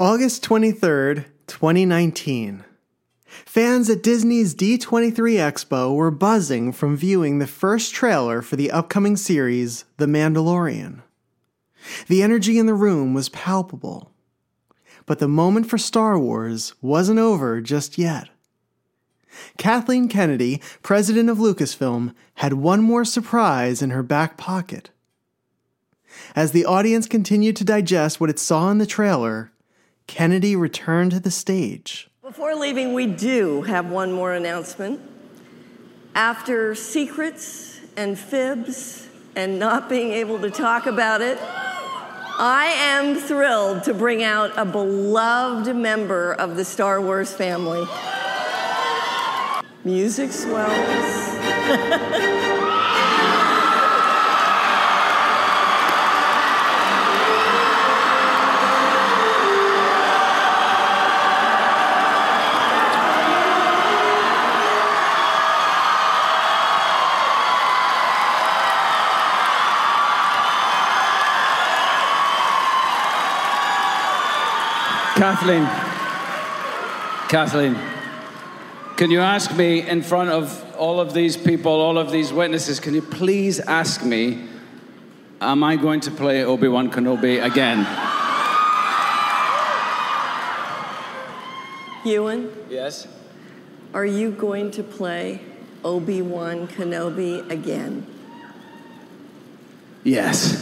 August 23rd, 2019. Fans at Disney's D23 Expo were buzzing from viewing the first trailer for the upcoming series, The Mandalorian. The energy in the room was palpable. But the moment for Star Wars wasn't over just yet. Kathleen Kennedy, president of Lucasfilm, had one more surprise in her back pocket. As the audience continued to digest what it saw in the trailer, Kennedy returned to the stage. Before leaving, we do have one more announcement. After secrets and fibs and not being able to talk about it, I am thrilled to bring out a beloved member of the Star Wars family. Music swells. Kathleen. Kathleen. Can you ask me in front of all of these people, all of these witnesses, can you please ask me, am I going to play Obi Wan Kenobi again? Ewan, Yes? are you going to play Obi Wan Kenobi again? Yes.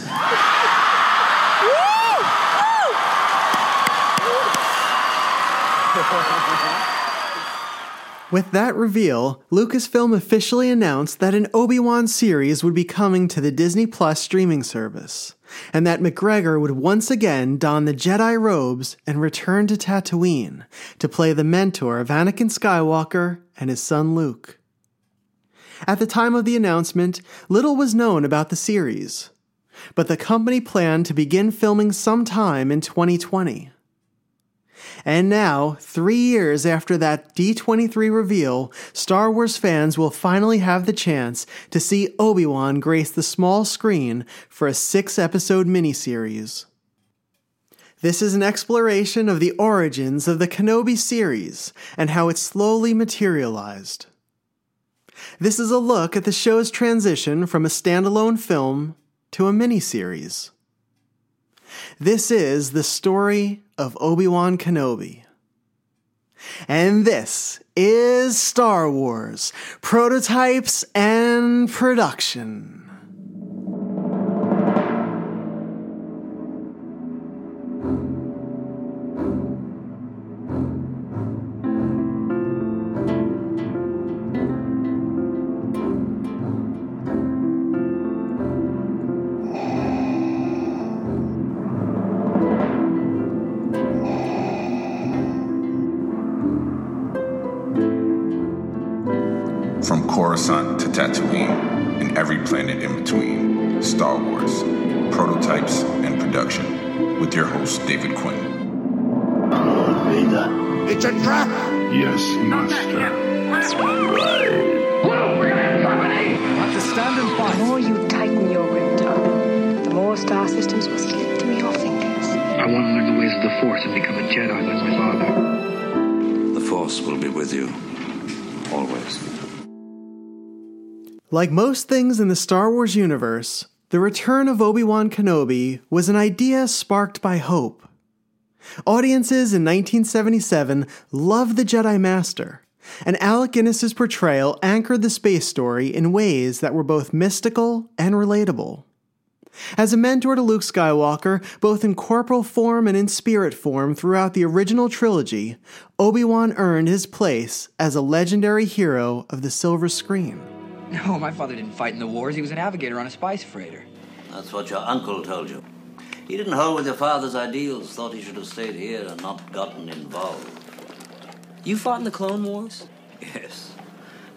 With that reveal, Lucasfilm officially announced that an Obi Wan series would be coming to the Disney Plus streaming service, and that McGregor would once again don the Jedi robes and return to Tatooine to play the mentor of Anakin Skywalker and his son Luke. At the time of the announcement, little was known about the series, but the company planned to begin filming sometime in 2020. And now, three years after that D23 reveal, Star Wars fans will finally have the chance to see Obi Wan grace the small screen for a six episode miniseries. This is an exploration of the origins of the Kenobi series and how it slowly materialized. This is a look at the show's transition from a standalone film to a miniseries. This is the story of Obi Wan Kenobi. And this is Star Wars Prototypes and Production. It's a trap! Yes, Master. The more you tighten your grip, Tarkin, the more star systems will slip through your fingers. I want to learn the ways of the Force and become a Jedi like my father. The Force will be with you. Always. Like most things in the Star Wars universe, the return of Obi Wan Kenobi was an idea sparked by hope. Audiences in 1977 loved the Jedi Master, and Alec Guinness's portrayal anchored the space story in ways that were both mystical and relatable. As a mentor to Luke Skywalker, both in corporal form and in spirit form throughout the original trilogy, Obi Wan earned his place as a legendary hero of the silver screen. No, my father didn't fight in the wars. He was a navigator on a spice freighter. That's what your uncle told you. He didn't hold with your father's ideals, thought he should have stayed here and not gotten involved. You fought in the Clone Wars? Yes.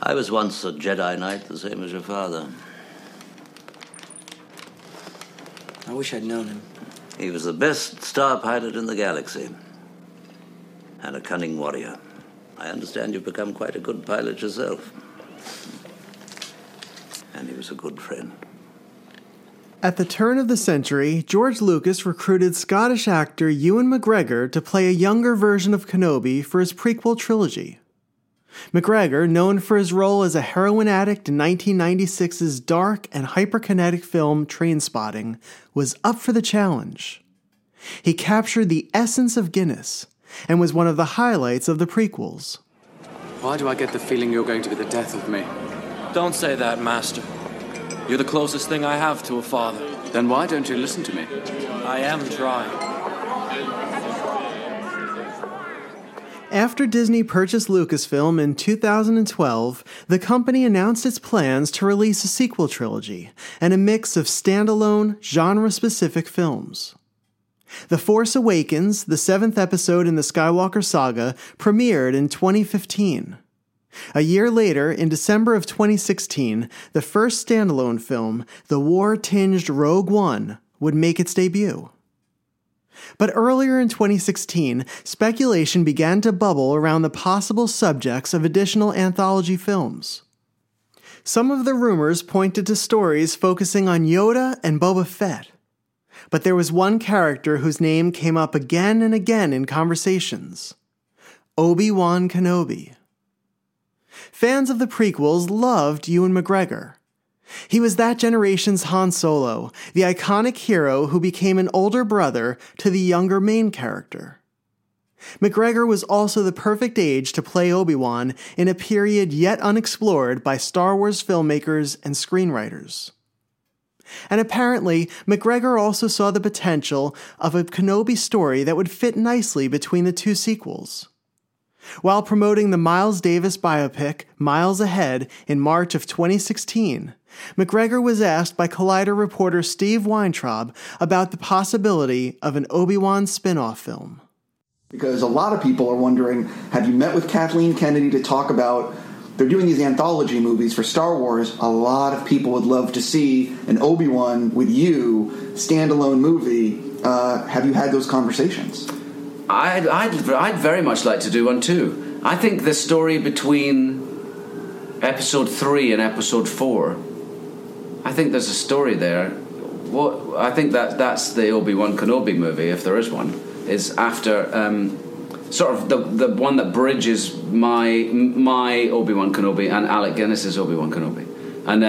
I was once a Jedi Knight, the same as your father. I wish I'd known him. He was the best star pilot in the galaxy. And a cunning warrior. I understand you've become quite a good pilot yourself. And he was a good friend. At the turn of the century, George Lucas recruited Scottish actor Ewan McGregor to play a younger version of Kenobi for his prequel trilogy. McGregor, known for his role as a heroin addict in 1996's dark and hyperkinetic film Trainspotting, was up for the challenge. He captured the essence of Guinness and was one of the highlights of the prequels. Why do I get the feeling you're going to be the death of me? Don't say that, Master. You're the closest thing I have to a father. Then why don't you listen to me? I am trying. After Disney purchased Lucasfilm in 2012, the company announced its plans to release a sequel trilogy and a mix of standalone, genre specific films. The Force Awakens, the seventh episode in the Skywalker saga, premiered in 2015. A year later, in December of 2016, the first standalone film, the war tinged Rogue One, would make its debut. But earlier in 2016, speculation began to bubble around the possible subjects of additional anthology films. Some of the rumors pointed to stories focusing on Yoda and Boba Fett. But there was one character whose name came up again and again in conversations Obi Wan Kenobi. Fans of the prequels loved Ewan McGregor. He was that generation's Han Solo, the iconic hero who became an older brother to the younger main character. McGregor was also the perfect age to play Obi Wan in a period yet unexplored by Star Wars filmmakers and screenwriters. And apparently, McGregor also saw the potential of a Kenobi story that would fit nicely between the two sequels. While promoting the Miles Davis biopic, Miles Ahead, in March of 2016, McGregor was asked by Collider reporter Steve Weintraub about the possibility of an Obi Wan spin off film. Because a lot of people are wondering have you met with Kathleen Kennedy to talk about? They're doing these anthology movies for Star Wars. A lot of people would love to see an Obi Wan with you standalone movie. Uh, have you had those conversations? I'd, I'd, I'd very much like to do one too. I think the story between episode three and episode four, I think there's a story there. What I think that that's the Obi Wan Kenobi movie, if there is one, is after um, sort of the the one that bridges my my Obi Wan Kenobi and Alec Guinness's Obi Wan Kenobi, and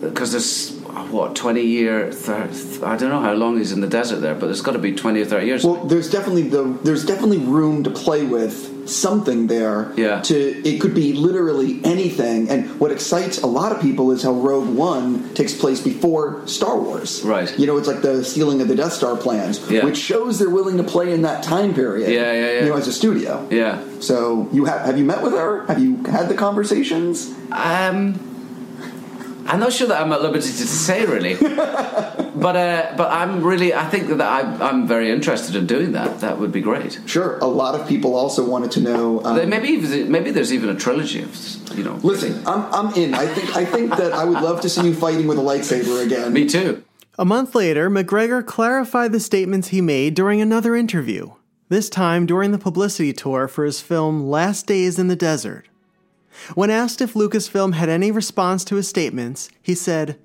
because um, there's what 20 year 30, i don't know how long he's in the desert there but there's got to be 20 or 30 years. Well there's definitely the there's definitely room to play with something there yeah. to it could be literally anything and what excites a lot of people is how rogue one takes place before star wars. Right. You know it's like the stealing of the death star plans yeah. which shows they're willing to play in that time period yeah yeah yeah. you know as a studio. Yeah. So you have have you met with her? Have you had the conversations? Um I'm not sure that I'm at liberty to say really, but uh, but I'm really I think that I, I'm very interested in doing that. That would be great. Sure. A lot of people also wanted to know. Um, maybe maybe there's even a trilogy of you know. Listen, I'm I'm in. I think I think that I would love to see you fighting with a lightsaber again. Me too. A month later, McGregor clarified the statements he made during another interview. This time during the publicity tour for his film Last Days in the Desert. When asked if Lucasfilm had any response to his statements, he said,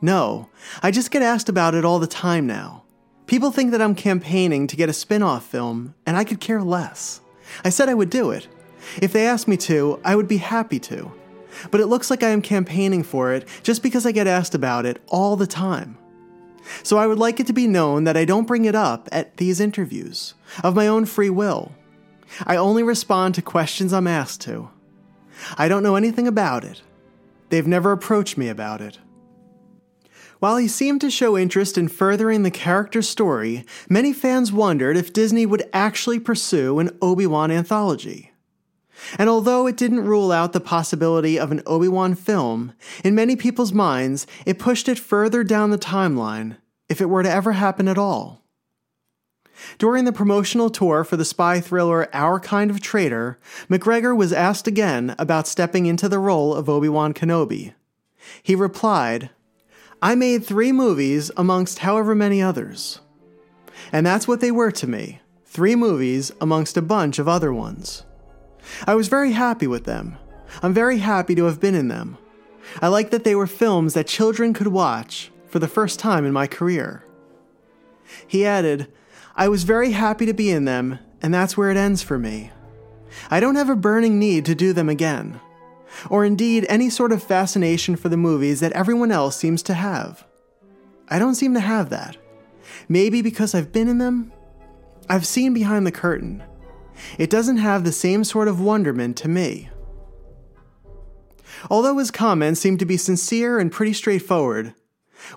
No, I just get asked about it all the time now. People think that I'm campaigning to get a spin off film, and I could care less. I said I would do it. If they asked me to, I would be happy to. But it looks like I am campaigning for it just because I get asked about it all the time. So I would like it to be known that I don't bring it up at these interviews, of my own free will. I only respond to questions I'm asked to. I don't know anything about it. They've never approached me about it. While he seemed to show interest in furthering the character's story, many fans wondered if Disney would actually pursue an Obi Wan anthology. And although it didn't rule out the possibility of an Obi Wan film, in many people's minds, it pushed it further down the timeline, if it were to ever happen at all. During the promotional tour for the spy thriller Our Kind of Traitor, McGregor was asked again about stepping into the role of Obi Wan Kenobi. He replied, I made three movies amongst however many others. And that's what they were to me three movies amongst a bunch of other ones. I was very happy with them. I'm very happy to have been in them. I like that they were films that children could watch, for the first time in my career. He added, I was very happy to be in them, and that's where it ends for me. I don't have a burning need to do them again, or indeed any sort of fascination for the movies that everyone else seems to have. I don't seem to have that. Maybe because I've been in them? I've seen behind the curtain. It doesn't have the same sort of wonderment to me. Although his comments seemed to be sincere and pretty straightforward,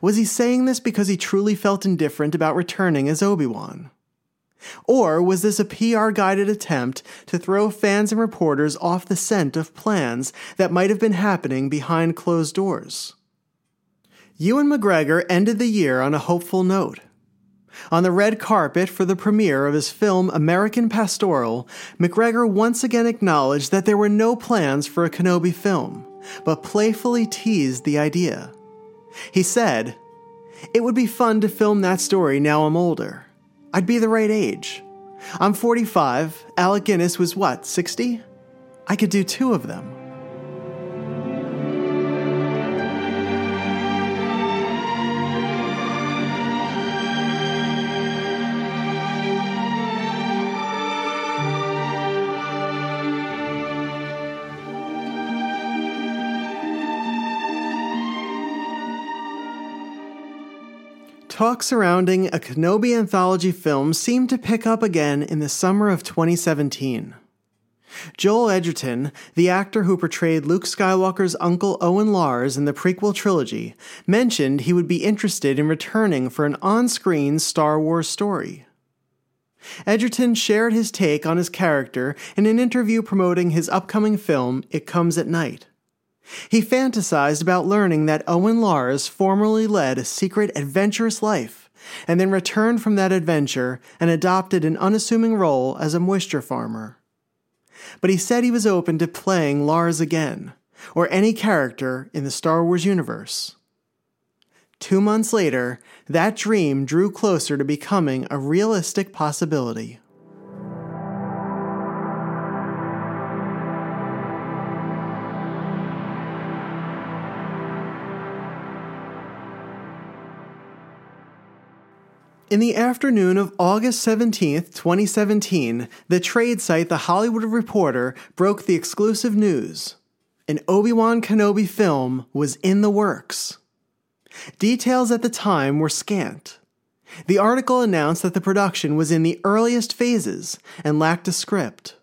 was he saying this because he truly felt indifferent about returning as Obi Wan? Or was this a PR guided attempt to throw fans and reporters off the scent of plans that might have been happening behind closed doors? Ewan McGregor ended the year on a hopeful note. On the red carpet for the premiere of his film American Pastoral, McGregor once again acknowledged that there were no plans for a Kenobi film, but playfully teased the idea. He said, It would be fun to film that story now I'm older. I'd be the right age. I'm 45. Alec Guinness was what, 60? I could do two of them. Talk surrounding a Kenobi anthology film seemed to pick up again in the summer of 2017. Joel Edgerton, the actor who portrayed Luke Skywalker's uncle Owen Lars in the prequel trilogy, mentioned he would be interested in returning for an on screen Star Wars story. Edgerton shared his take on his character in an interview promoting his upcoming film, It Comes at Night. He fantasized about learning that Owen Lars formerly led a secret, adventurous life, and then returned from that adventure and adopted an unassuming role as a moisture farmer. But he said he was open to playing Lars again, or any character in the Star Wars universe. Two months later, that dream drew closer to becoming a realistic possibility. In the afternoon of August 17th, 2017, the trade site The Hollywood Reporter broke the exclusive news. An Obi Wan Kenobi film was in the works. Details at the time were scant. The article announced that the production was in the earliest phases and lacked a script.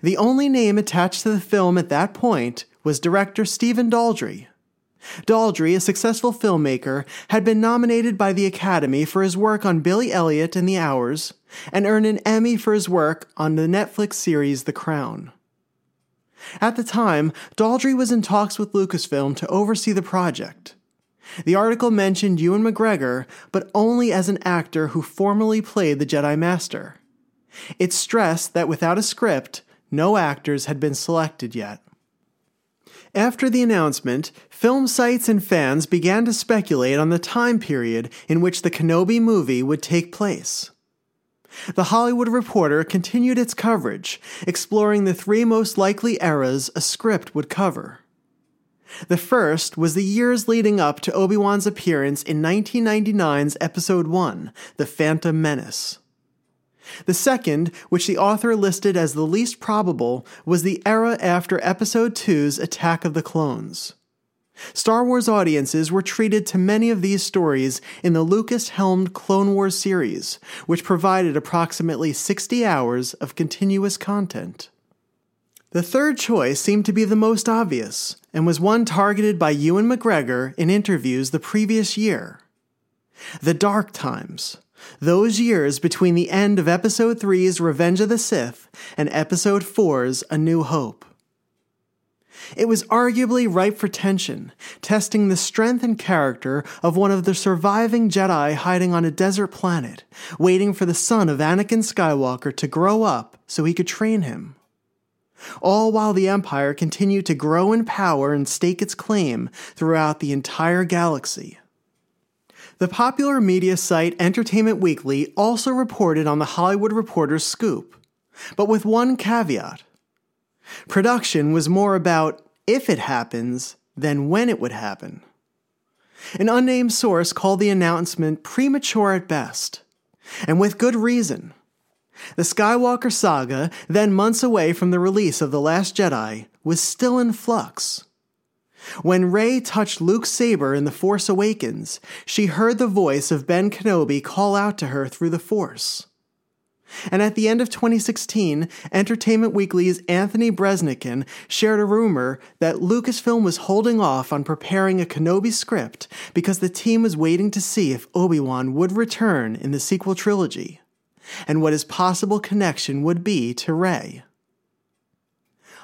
The only name attached to the film at that point was director Stephen Daldry. Daldry, a successful filmmaker, had been nominated by the Academy for his work on Billy Elliot and the Hours, and earned an Emmy for his work on the Netflix series The Crown. At the time, Daldry was in talks with Lucasfilm to oversee the project. The article mentioned Ewan McGregor, but only as an actor who formerly played the Jedi Master. It stressed that without a script, no actors had been selected yet. After the announcement, film sites and fans began to speculate on the time period in which the Kenobi movie would take place. The Hollywood Reporter continued its coverage, exploring the three most likely eras a script would cover. The first was the years leading up to Obi Wan's appearance in 1999's Episode 1, The Phantom Menace. The second, which the author listed as the least probable, was the era after Episode 2's Attack of the Clones. Star Wars audiences were treated to many of these stories in the Lucas helmed Clone Wars series, which provided approximately 60 hours of continuous content. The third choice seemed to be the most obvious, and was one targeted by Ewan McGregor in interviews the previous year. The Dark Times, those years between the end of Episode 3's Revenge of the Sith and Episode 4's A New Hope. It was arguably ripe for tension, testing the strength and character of one of the surviving Jedi hiding on a desert planet, waiting for the son of Anakin Skywalker to grow up so he could train him. All while the Empire continued to grow in power and stake its claim throughout the entire galaxy. The popular media site Entertainment Weekly also reported on the Hollywood Reporter's scoop, but with one caveat. Production was more about if it happens than when it would happen. An unnamed source called the announcement premature at best, and with good reason. The Skywalker saga, then months away from the release of The Last Jedi, was still in flux. When Rey touched Luke's saber in The Force Awakens, she heard the voice of Ben Kenobi call out to her through the Force. And at the end of 2016, Entertainment Weekly's Anthony Breznican shared a rumor that Lucasfilm was holding off on preparing a Kenobi script because the team was waiting to see if Obi-Wan would return in the sequel trilogy, and what his possible connection would be to Rey.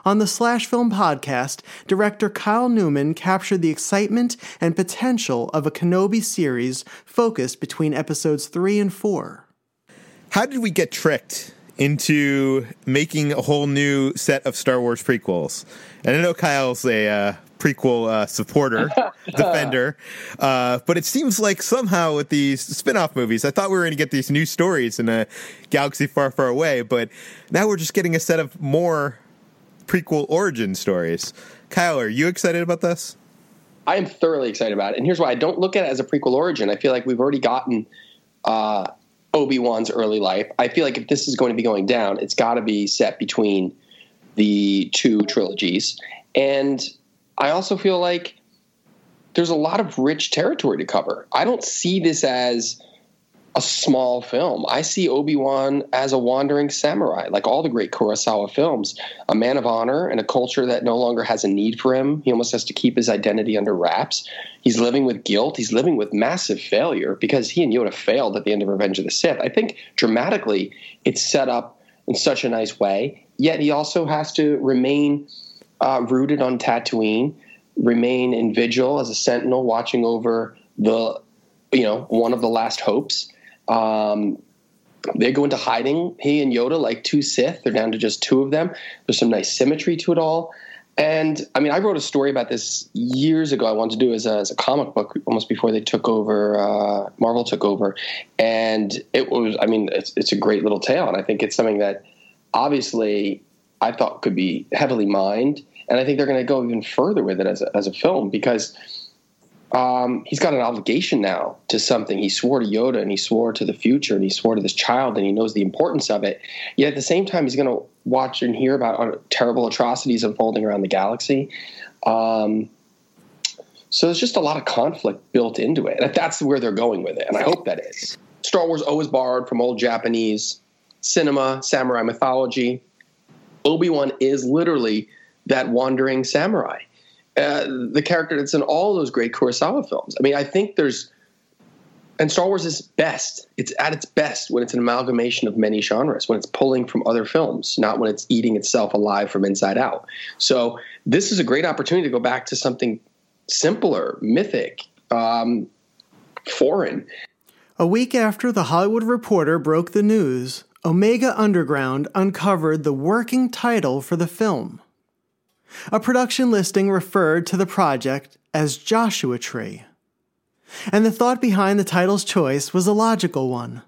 On the Slash Film podcast, director Kyle Newman captured the excitement and potential of a Kenobi series focused between episodes 3 and 4. How did we get tricked into making a whole new set of Star Wars prequels? And I know Kyle's a uh, prequel uh, supporter, defender, uh, but it seems like somehow with these spin off movies, I thought we were going to get these new stories in a galaxy far, far away, but now we're just getting a set of more prequel origin stories. Kyle, are you excited about this? I am thoroughly excited about it. And here's why I don't look at it as a prequel origin. I feel like we've already gotten uh, Obi Wan's early life. I feel like if this is going to be going down, it's got to be set between the two trilogies. And I also feel like there's a lot of rich territory to cover. I don't see this as a small film. I see Obi Wan as a wandering samurai, like all the great Kurosawa films, a man of honor in a culture that no longer has a need for him. He almost has to keep his identity under wraps. He's living with guilt. He's living with massive failure because he and Yoda failed at the end of Revenge of the Sith. I think dramatically it's set up in such a nice way, yet he also has to remain uh, rooted on Tatooine, remain in vigil as a sentinel watching over the, you know, one of the last hopes um, they go into hiding. He and Yoda, like two Sith, they're down to just two of them. There's some nice symmetry to it all. And I mean, I wrote a story about this years ago. I wanted to do as a, as a comic book almost before they took over, uh, Marvel took over. And it was, I mean, it's, it's a great little tale. And I think it's something that obviously I thought could be heavily mined. And I think they're going to go even further with it as a, as a film because um, he's got an obligation now to something. He swore to Yoda and he swore to the future and he swore to this child and he knows the importance of it. Yet at the same time, he's going to watch and hear about terrible atrocities unfolding around the galaxy. Um, so there's just a lot of conflict built into it. That's where they're going with it. And I hope that is. Star Wars always borrowed from old Japanese cinema, samurai mythology. Obi Wan is literally that wandering samurai uh, the character that's in all those great Kurosawa films. I mean, I think there's, and Star Wars is best. It's at its best when it's an amalgamation of many genres, when it's pulling from other films, not when it's eating itself alive from inside out. So this is a great opportunity to go back to something simpler, mythic, um, foreign. A week after The Hollywood Reporter broke the news, Omega Underground uncovered the working title for the film. A production listing referred to the project as Joshua Tree. And the thought behind the title's choice was a logical one.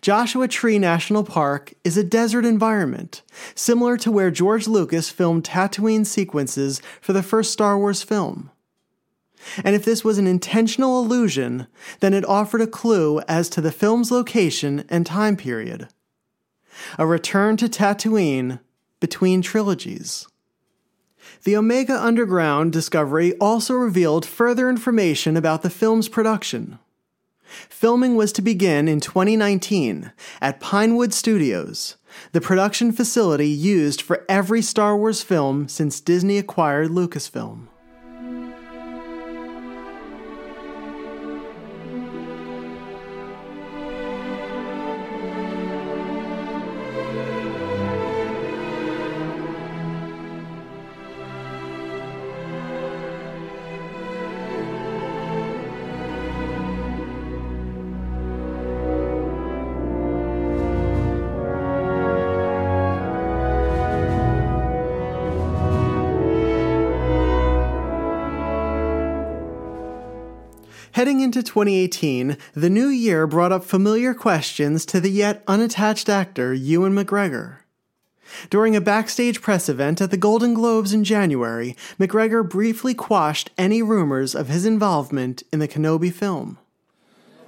Joshua Tree National Park is a desert environment, similar to where George Lucas filmed Tatooine sequences for the first Star Wars film. And if this was an intentional allusion, then it offered a clue as to the film's location and time period. A return to Tatooine between trilogies. The Omega Underground discovery also revealed further information about the film's production. Filming was to begin in 2019 at Pinewood Studios, the production facility used for every Star Wars film since Disney acquired Lucasfilm. Heading into 2018, the new year brought up familiar questions to the yet unattached actor Ewan McGregor. During a backstage press event at the Golden Globes in January, McGregor briefly quashed any rumors of his involvement in the Kenobi film.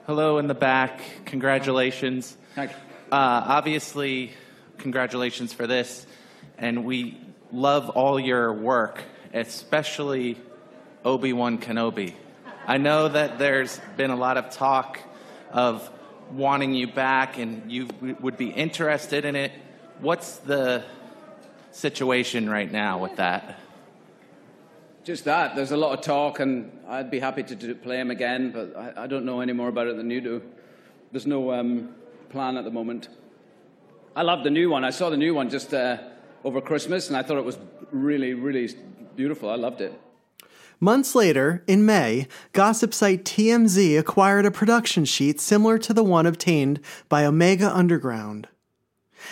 Hello in the back. Congratulations. Thank you. Uh, obviously, congratulations for this. And we love all your work, especially Obi Wan Kenobi. I know that there's been a lot of talk of wanting you back and you would be interested in it. What's the situation right now with that? Just that. There's a lot of talk, and I'd be happy to do, play him again, but I, I, don't know any more about it than you do. There's no um, plan at the moment. I love the new one. I saw the new one just uh, over Christmas, and I thought it was really, really beautiful. I loved it. Months later, in May, gossip site TMZ acquired a production sheet similar to the one obtained by Omega Underground.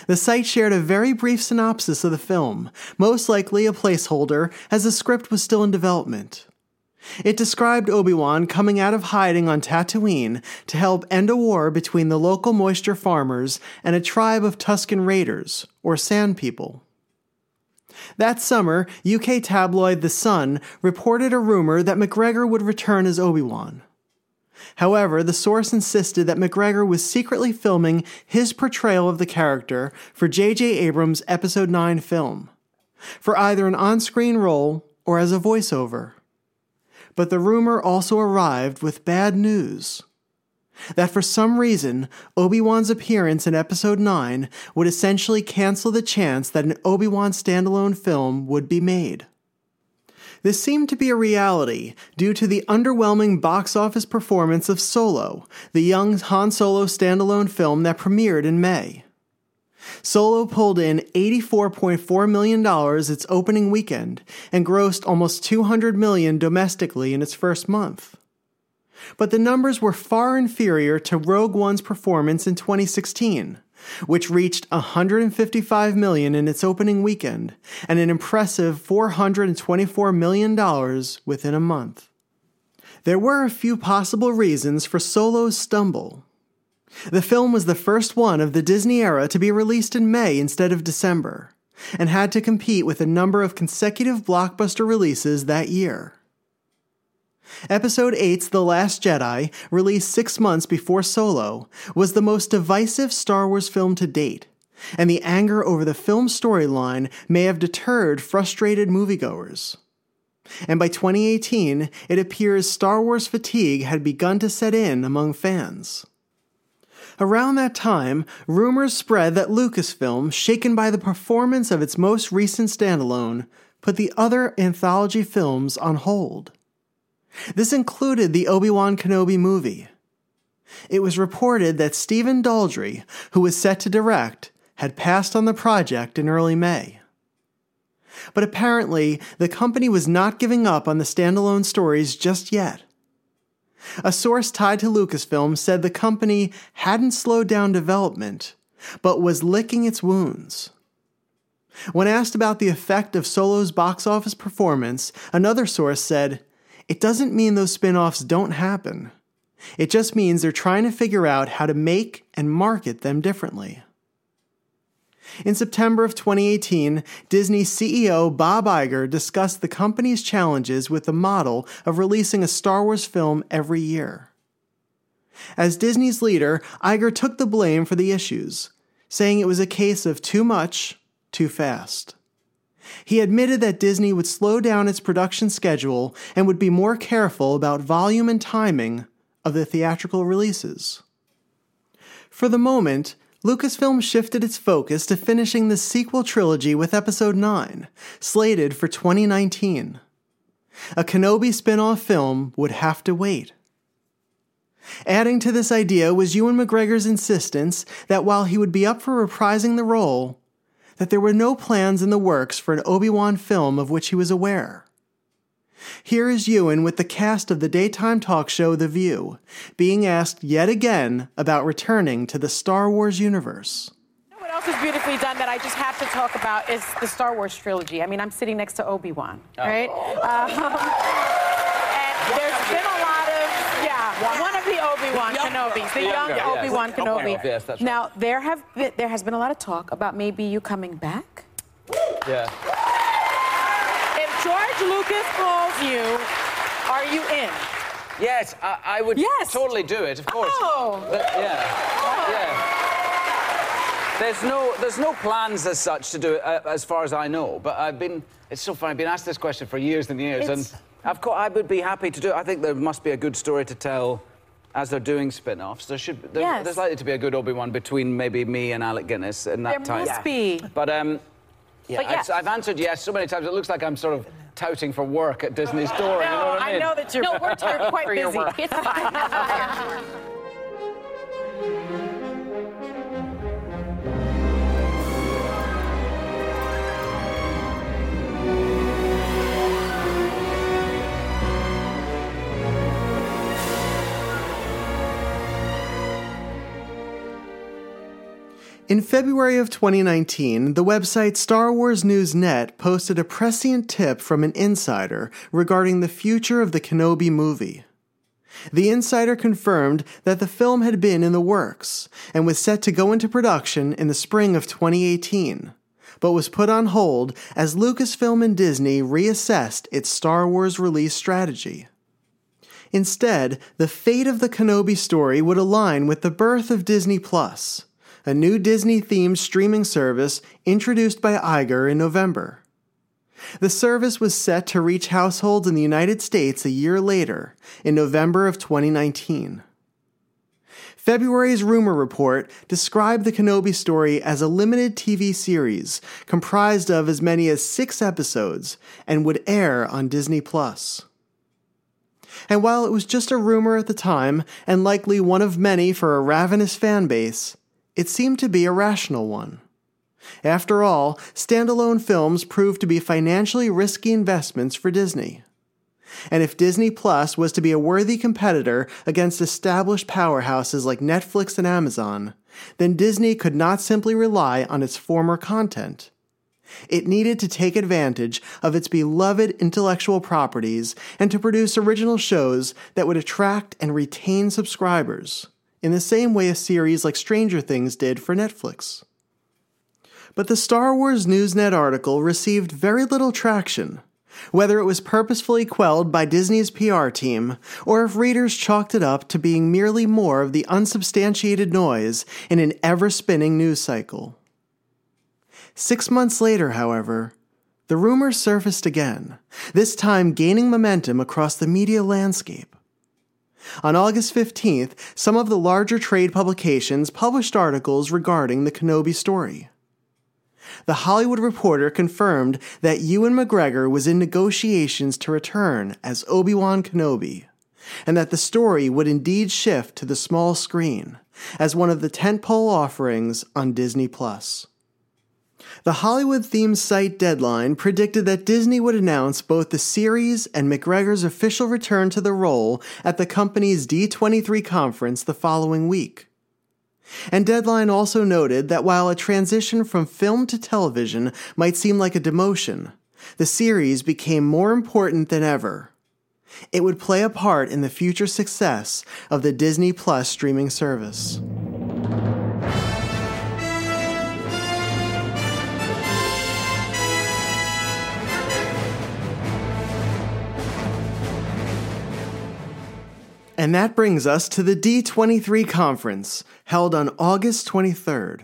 The site shared a very brief synopsis of the film, most likely a placeholder, as the script was still in development. It described Obi Wan coming out of hiding on Tatooine to help end a war between the local moisture farmers and a tribe of Tusken Raiders, or Sand People. That summer, UK tabloid The Sun reported a rumor that McGregor would return as Obi Wan. However, the source insisted that McGregor was secretly filming his portrayal of the character for J.J. Abrams' Episode 9 film, for either an on screen role or as a voiceover. But the rumor also arrived with bad news that for some reason, Obi Wan's appearance in Episode 9 would essentially cancel the chance that an Obi Wan standalone film would be made. This seemed to be a reality due to the underwhelming box office performance of Solo, the young Han Solo standalone film that premiered in May. Solo pulled in $84.4 million its opening weekend and grossed almost 200 million domestically in its first month. But the numbers were far inferior to Rogue One's performance in 2016 which reached 155 million in its opening weekend and an impressive 424 million dollars within a month. There were a few possible reasons for Solo's stumble. The film was the first one of the Disney era to be released in May instead of December, and had to compete with a number of consecutive blockbuster releases that year. Episode 8's The Last Jedi, released six months before Solo, was the most divisive Star Wars film to date, and the anger over the film storyline may have deterred frustrated moviegoers. And by 2018, it appears Star Wars fatigue had begun to set in among fans. Around that time, rumors spread that Lucasfilm, shaken by the performance of its most recent standalone, put the other anthology films on hold. This included the Obi Wan Kenobi movie. It was reported that Stephen Daldry, who was set to direct, had passed on the project in early May. But apparently, the company was not giving up on the standalone stories just yet. A source tied to Lucasfilm said the company hadn't slowed down development, but was licking its wounds. When asked about the effect of Solo's box office performance, another source said, it doesn't mean those spin offs don't happen. It just means they're trying to figure out how to make and market them differently. In September of 2018, Disney CEO Bob Iger discussed the company's challenges with the model of releasing a Star Wars film every year. As Disney's leader, Iger took the blame for the issues, saying it was a case of too much, too fast. He admitted that Disney would slow down its production schedule and would be more careful about volume and timing of the theatrical releases. For the moment, Lucasfilm shifted its focus to finishing the sequel trilogy with Episode 9, slated for 2019. A Kenobi spin off film would have to wait. Adding to this idea was Ewan McGregor's insistence that while he would be up for reprising the role, that there were no plans in the works for an Obi Wan film of which he was aware. Here is Ewan with the cast of the daytime talk show The View, being asked yet again about returning to the Star Wars universe. What else is beautifully done that I just have to talk about is the Star Wars trilogy. I mean, I'm sitting next to Obi Wan, oh. right? Um, and there's been a lot of, yeah, one of the Obi-Wan Kenobi. The young Younger, yes. Obi-Wan Kenobi. Yes, that's right. Now, there have been, there has been a lot of talk about maybe you coming back. Yeah. If George Lucas calls you, are you in? Yes, I, I would Yes. totally do it, of course. Oh. But, yeah. Yeah. There's no, there's no plans as such to do it, uh, as far as I know. But I've been, it's so funny. I've been asked this question for years and years, It's- and of course I would be happy to do it. I think there must be a good story to tell as they're doing spin-offs. There should, there, Yes. there's likely to be a good Obi-Wan between maybe me and Alec Guinness in that There time. must be. But um, yeah, But yes. I've, I've answered yes so many times. It looks like I'm sort of touting for work at Disney's door. you know No, what I I know that you're, No, we're quite for your busy. work. It's fine. In February of 2019, the website Star Wars News Net posted a prescient tip from an insider regarding the future of the Kenobi movie. The insider confirmed that the film had been in the works and was set to go into production in the spring of 2018, but was put on hold as Lucasfilm and Disney reassessed its Star Wars release strategy. Instead, the fate of the Kenobi story would align with the birth of Disney Plus, a new Disney themed streaming service introduced by Iger in November. The service was set to reach households in the United States a year later, in November of 2019. February's rumor report described the Kenobi story as a limited TV series comprised of as many as six episodes and would air on Disney Plus. And while it was just a rumor at the time, and likely one of many for a ravenous fan base, it seemed to be a rational one. After all, standalone films proved to be financially risky investments for Disney. And if Disney Plus was to be a worthy competitor against established powerhouses like Netflix and Amazon, then Disney could not simply rely on its former content. It needed to take advantage of its beloved intellectual properties and to produce original shows that would attract and retain subscribers, in the same way a series like Stranger Things did for Netflix. But the Star Wars Newsnet article received very little traction, whether it was purposefully quelled by Disney's PR team or if readers chalked it up to being merely more of the unsubstantiated noise in an ever spinning news cycle. Six months later, however, the rumors surfaced again, this time gaining momentum across the media landscape. On August 15th, some of the larger trade publications published articles regarding the Kenobi story. The Hollywood Reporter confirmed that Ewan McGregor was in negotiations to return as Obi Wan Kenobi, and that the story would indeed shift to the small screen as one of the tentpole offerings on Disney Plus. The Hollywood themed site Deadline predicted that Disney would announce both the series and McGregor's official return to the role at the company's D23 conference the following week. And Deadline also noted that while a transition from film to television might seem like a demotion, the series became more important than ever. It would play a part in the future success of the Disney Plus streaming service. And that brings us to the D23 conference, held on August 23rd.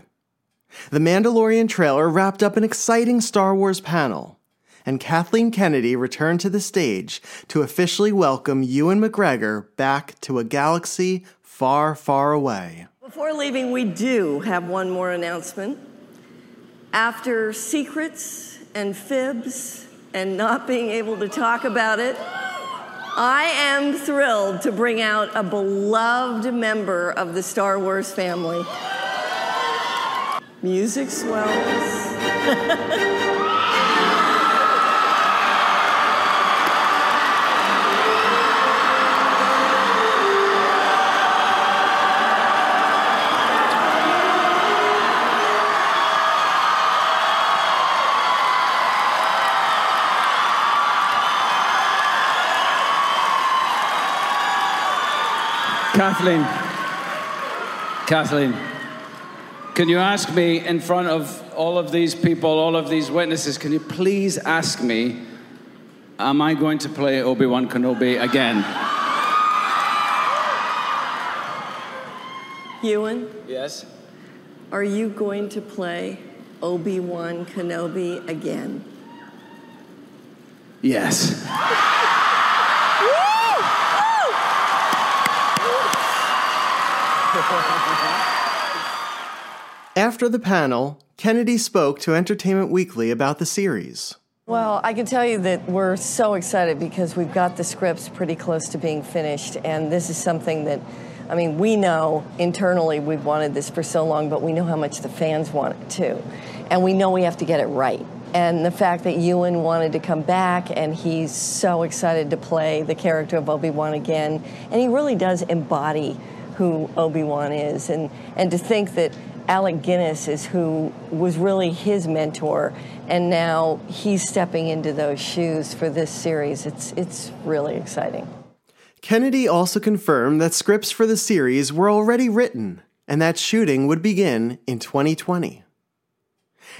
The Mandalorian trailer wrapped up an exciting Star Wars panel, and Kathleen Kennedy returned to the stage to officially welcome Ewan McGregor back to a galaxy far, far away. Before leaving, we do have one more announcement. After secrets and fibs and not being able to talk about it, I am thrilled to bring out a beloved member of the Star Wars family. Music swells. Kathleen. Kathleen. Can you ask me in front of all of these people, all of these witnesses, can you please ask me, am I going to play Obi Wan Kenobi again? Ewan, Yes? are you going to play Obi Wan Kenobi again? Yes. After the panel, Kennedy spoke to Entertainment Weekly about the series. Well, I can tell you that we're so excited because we've got the scripts pretty close to being finished, and this is something that, I mean, we know internally we've wanted this for so long, but we know how much the fans want it too. And we know we have to get it right. And the fact that Ewan wanted to come back and he's so excited to play the character of Obi Wan again, and he really does embody who Obi Wan is. And, and to think that Alec Guinness is who was really his mentor, and now he's stepping into those shoes for this series. It's, it's really exciting. Kennedy also confirmed that scripts for the series were already written and that shooting would begin in 2020.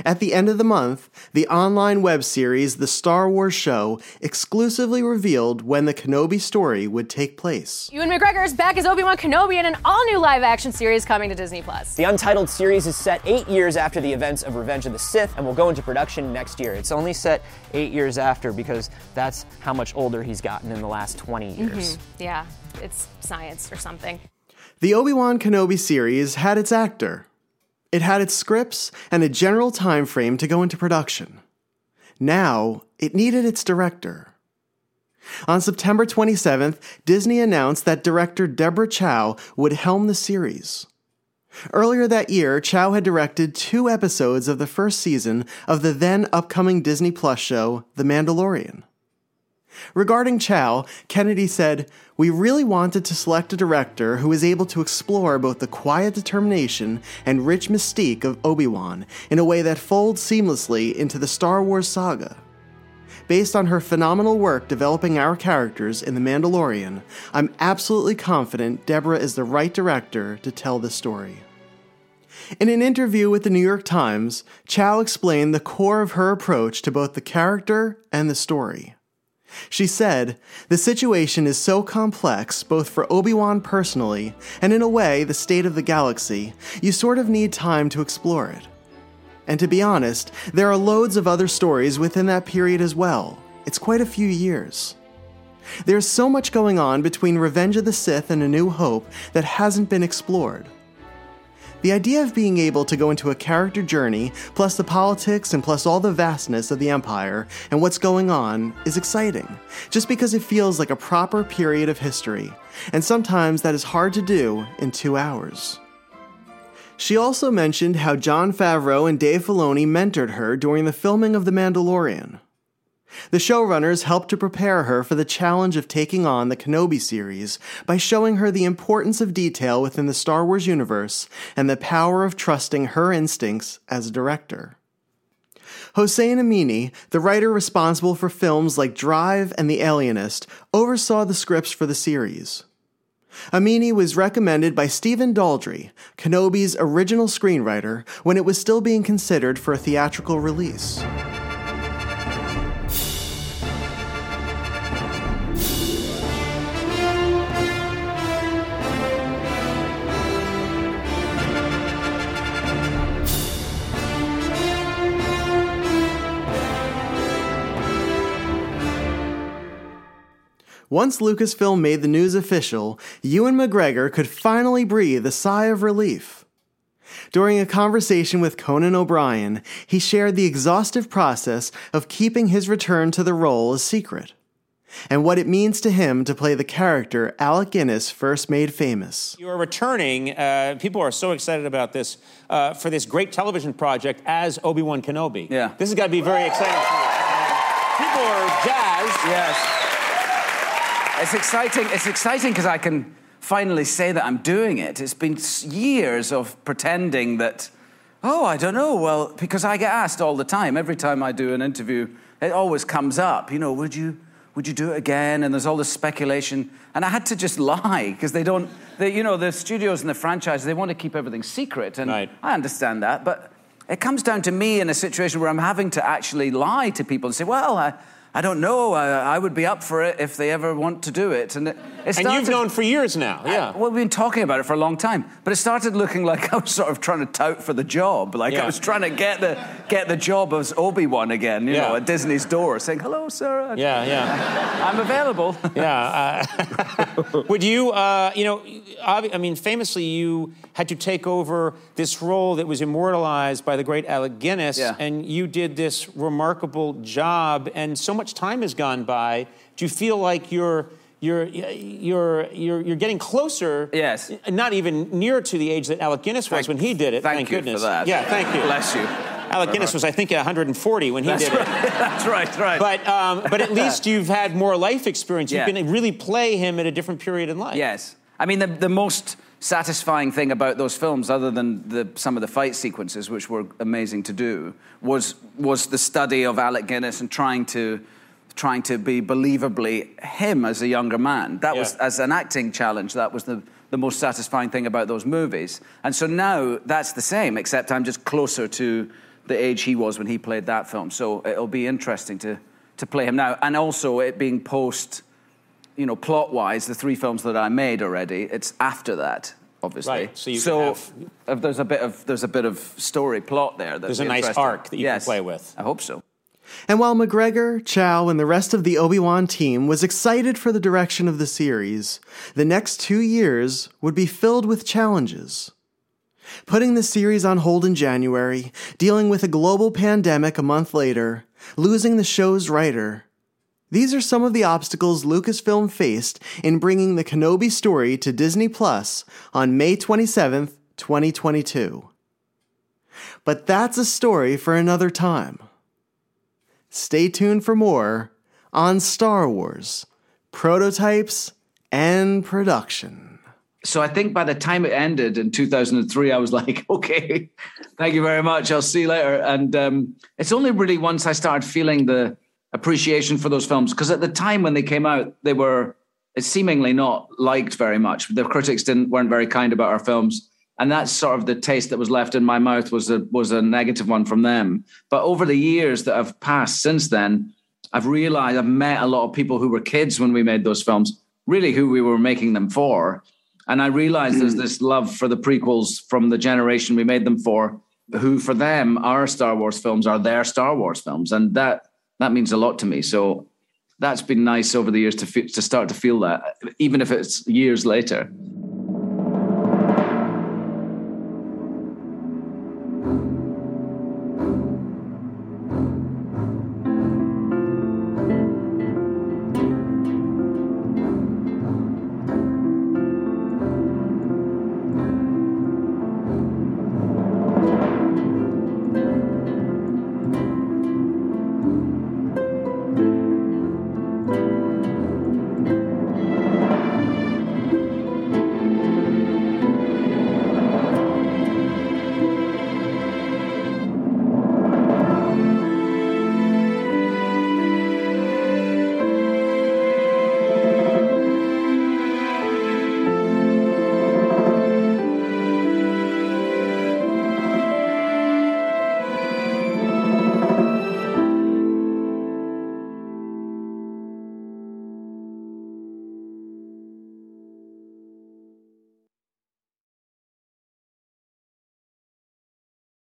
At the end of the month, the online web series The Star Wars Show exclusively revealed when the Kenobi story would take place. Ewan McGregor is back as Obi-Wan Kenobi in an all-new live-action series coming to Disney+. Plus. The Untitled series is set eight years after the events of Revenge of the Sith and will go into production next year. It's only set eight years after because that's how much older he's gotten in the last 20 years. Mhm. Yeah, it's science or something. The Obi Wan Kenobi series had its actor. It had its scripts and a general time frame to go into production. Now, it needed its director. On September 27th, Disney announced that director Deborah Chow would helm the series. Earlier that year, Chow had directed two episodes of the first season of the then upcoming Disney Plus show, The Mandalorian. Regarding Chow, Kennedy said, We really wanted to select a director who is able to explore both the quiet determination and rich mystique of Obi Wan in a way that folds seamlessly into the Star Wars saga. Based on her phenomenal work developing our characters in The Mandalorian, I'm absolutely confident Deborah is the right director to tell the story. In an interview with the New York Times, Chow explained the core of her approach to both the character and the story. She said, The situation is so complex, both for Obi Wan personally, and in a way, the state of the galaxy, you sort of need time to explore it. And to be honest, there are loads of other stories within that period as well. It's quite a few years. There's so much going on between Revenge of the Sith and A New Hope that hasn't been explored. The idea of being able to go into a character journey, plus the politics and plus all the vastness of the Empire and what's going on, is exciting, just because it feels like a proper period of history, and sometimes that is hard to do in two hours. She also mentioned how Jon Favreau and Dave Filoni mentored her during the filming of The Mandalorian. The showrunners helped to prepare her for the challenge of taking on the Kenobi series by showing her the importance of detail within the Star Wars universe and the power of trusting her instincts as a director. Hossein Amini, the writer responsible for films like Drive and The Alienist, oversaw the scripts for the series. Amini was recommended by Stephen Daldry, Kenobi's original screenwriter, when it was still being considered for a theatrical release. Once Lucasfilm made the news official, Ewan McGregor could finally breathe a sigh of relief. During a conversation with Conan O'Brien, he shared the exhaustive process of keeping his return to the role a secret, and what it means to him to play the character Alec Guinness first made famous. You are returning. Uh, people are so excited about this uh, for this great television project as Obi Wan Kenobi. Yeah, this has got to be very exciting for you. People are jazzed. Yes. It's exciting. It's exciting because I can finally say that I'm doing it. It's been years of pretending that, oh, I don't know. Well, because I get asked all the time. Every time I do an interview, it always comes up. You know, would you would you do it again? And there's all this speculation. And I had to just lie because they don't, they, you know, the studios and the franchise, they want to keep everything secret. And I understand that. But it comes down to me in a situation where I'm having to actually lie to people and say, well, I, I don't know. I, I would be up for it if they ever want to do it. And, it, it And you've known for years now, yeah. well, we've been talking about it for a long time, but it started looking like I was sort of trying to tout for the job. Like Yeah. I was trying to get the get the job as Obi Wan again, you know, at Disney's door, saying hello, sir. Yeah, yeah. I'm available. Yeah. Uh, would you, uh, you know, I mean, famously, you had to take over this role that was immortalized by the great Alec Guinness, Yeah. and you did this remarkable job, and so much time has gone by. Do you feel like you're you're you're you're, you're getting closer? Yes. Not even near to the age that Alec Guinness was when he did it. thank you for goodness. that. Yeah, thank you. Bless you. Alec Guinness was, I think, 140 when he That's did right. it. That's right, right. But um, but at least you've had more life experience. You Yeah. can really play him at a different period in life. Yes. I mean, the, the most satisfying thing about those films, other than the, some of the fight sequences, which were amazing to do, was, was the study of Alec Guinness and trying to, trying to be believably him as a younger man. That was, as an acting challenge, that was the, the most satisfying thing about those movies. And so now that's the same, except I'm just closer to the age he was when he played that film. So it'll be interesting to, to play him now. And also it being post you know, plot wise, the three films that I made already, it's after that, obviously. Right, so you can if uh, there's a bit of there's a bit of story plot there. That'd There's a nice arc that you yes, can play with. I hope so. And while McGregor, Chow, and the rest of the Obi Wan team was excited for the direction of the series, the next two years would be filled with challenges. Putting the series on hold in January, dealing with a global pandemic a month later, losing the show's writer. These are some of the obstacles Lucasfilm faced in bringing the Kenobi story to Disney Plus on May 27th, 2022. But that's a story for another time. Stay tuned for more on Star Wars, prototypes, and production. So I think by the time it ended in 2003, I was like, okay, thank you very much. I'll see you later. And um, it's only really once I started feeling the appreciation for those films, because at the time when they came out, they were seemingly not liked very much. The critics didn't weren't very kind about our films. And that's sort of the taste that was left in my mouth was a was a negative one from them. But over the years that have passed since then, I've realized I've met a lot of people who were kids when we made those films, really who we were making them for. And I realized there's hmm. this love for the prequels from the generation we made them for, who for them, our Star Wars films are their Star Wars films. And that that means a lot to me. So that's been nice over the years to to start to feel that, even if it's years later.